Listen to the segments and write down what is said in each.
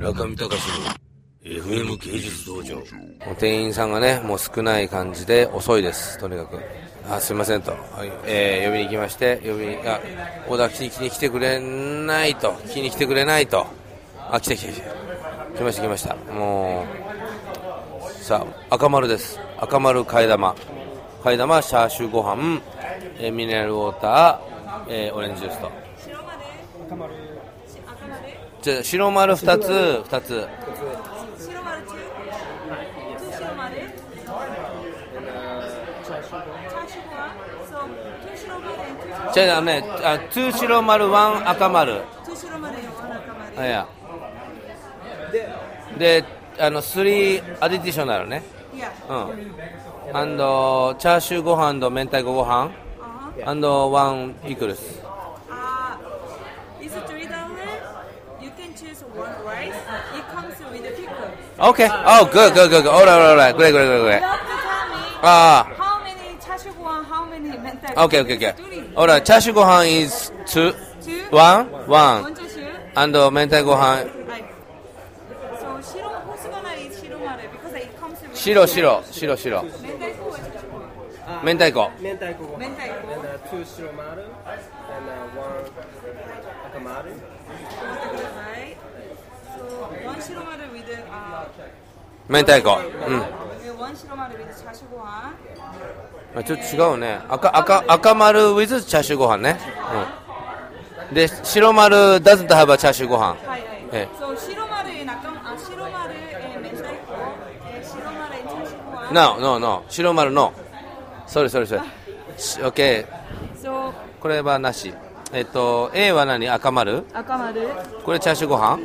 村上隆の FM 芸術道場。店員さんがねもう少ない感じで遅いです。とにかく。あすいませんと、はい。えー呼びに行きまして呼びにあオーダー聞きに来てくれないと。聞きに来てくれないと。あ来た来た来た。来ました来ました。もうさあ赤丸です。赤丸替え玉。替え玉チャーシューご飯、えーミネラルウォーター、えーオレンジジュースと。赤丸じゃあ白丸2つ2つ白丸。中 two 白丸チャーシューご飯 so two 白丸ねあ2白丸1赤丸。two 白丸 and one 赤丸。あいや。であの3アディティショナルね。うん。アンドチャーシューご飯と明太子ご飯。uh-huh アンドワンイクルス choose one rice, it comes with the pickle. Okay. Oh, good, good, good, good. All right, all right. Great, great, great, great. You have Ah. how many chashuguan, how many mental. Okay, okay, okay. All right. Chashu gohan is two, Two, one, one, 먼저 shoot. and uh, mentai gohan. So shiro, hosuganari is shiromare because it comes with Shiro, shiro, shiro, shiro. Mentaiko. Mentaiko. or And uh, two shiromaru and uh, one akamaru. 明太子。うん。飯あちょっと違うね。赤赤赤丸 with チャーシューご飯ね、うん、で白丸 doesn't have a チャーシューご飯。はいはい。ええ。So 白丸中あ白丸えー明太子えー白丸チャーシューご飯。No no no. 白丸 no. それそれそれし OK これはなし。えっと A は何？赤丸？赤丸。これチャーシューご飯？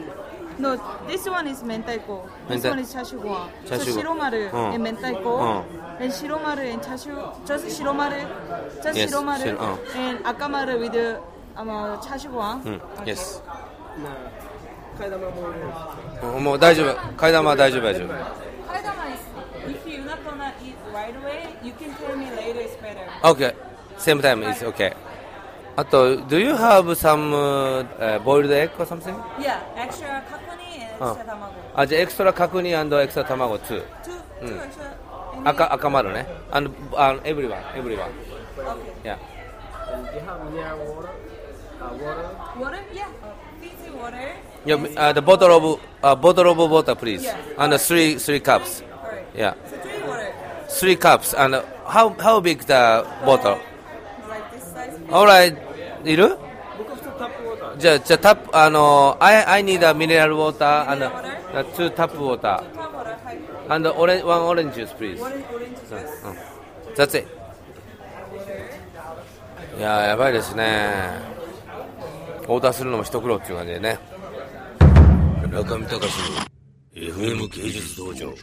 No, this one is mentaiko. This one is chashuguan. So shiromaru Oh. and mentaiko. Oh. And shiromaru and chashu. Just shiromaru. Just Yes, shiromaru. shiro- oh. And akamaru with the um, uh, chashuguan. Hmm, okay. Yes. 替え玉も入れるもうもう大丈夫。替え玉は大丈夫大丈夫。Kaidama oh, oh, is, if you're not gonna eat right away, you can tell me later is better. Okay. Same time is okay. あと、do you have some、uh, uh, boiled egg or something? Yeah, extra cock あじゃあエクストラ角煮エクストラ卵2 Two, two extra. any- 赤赤丸ねあのあのエブリワンエブリワン Okay. Yeah and do you have mineral water uh, water Water? Yeah. Fizzy water. Yeah, uh, the bottle of uh, bottle of water, please. Yeah. And uh, three three cups. Alright. Yeah, So three water. three cups. And uh, how how big the bottle? Like this size. Alright, いる？ じゃあじゃあタップあの I I need a mineral water and uh, two tap water and orange one orange juice, please. Orange, orange juice. うん。That's it. いやーやばいですね。オーダーするのも一苦労っていう感じでね。中見隆の FM 芸術道場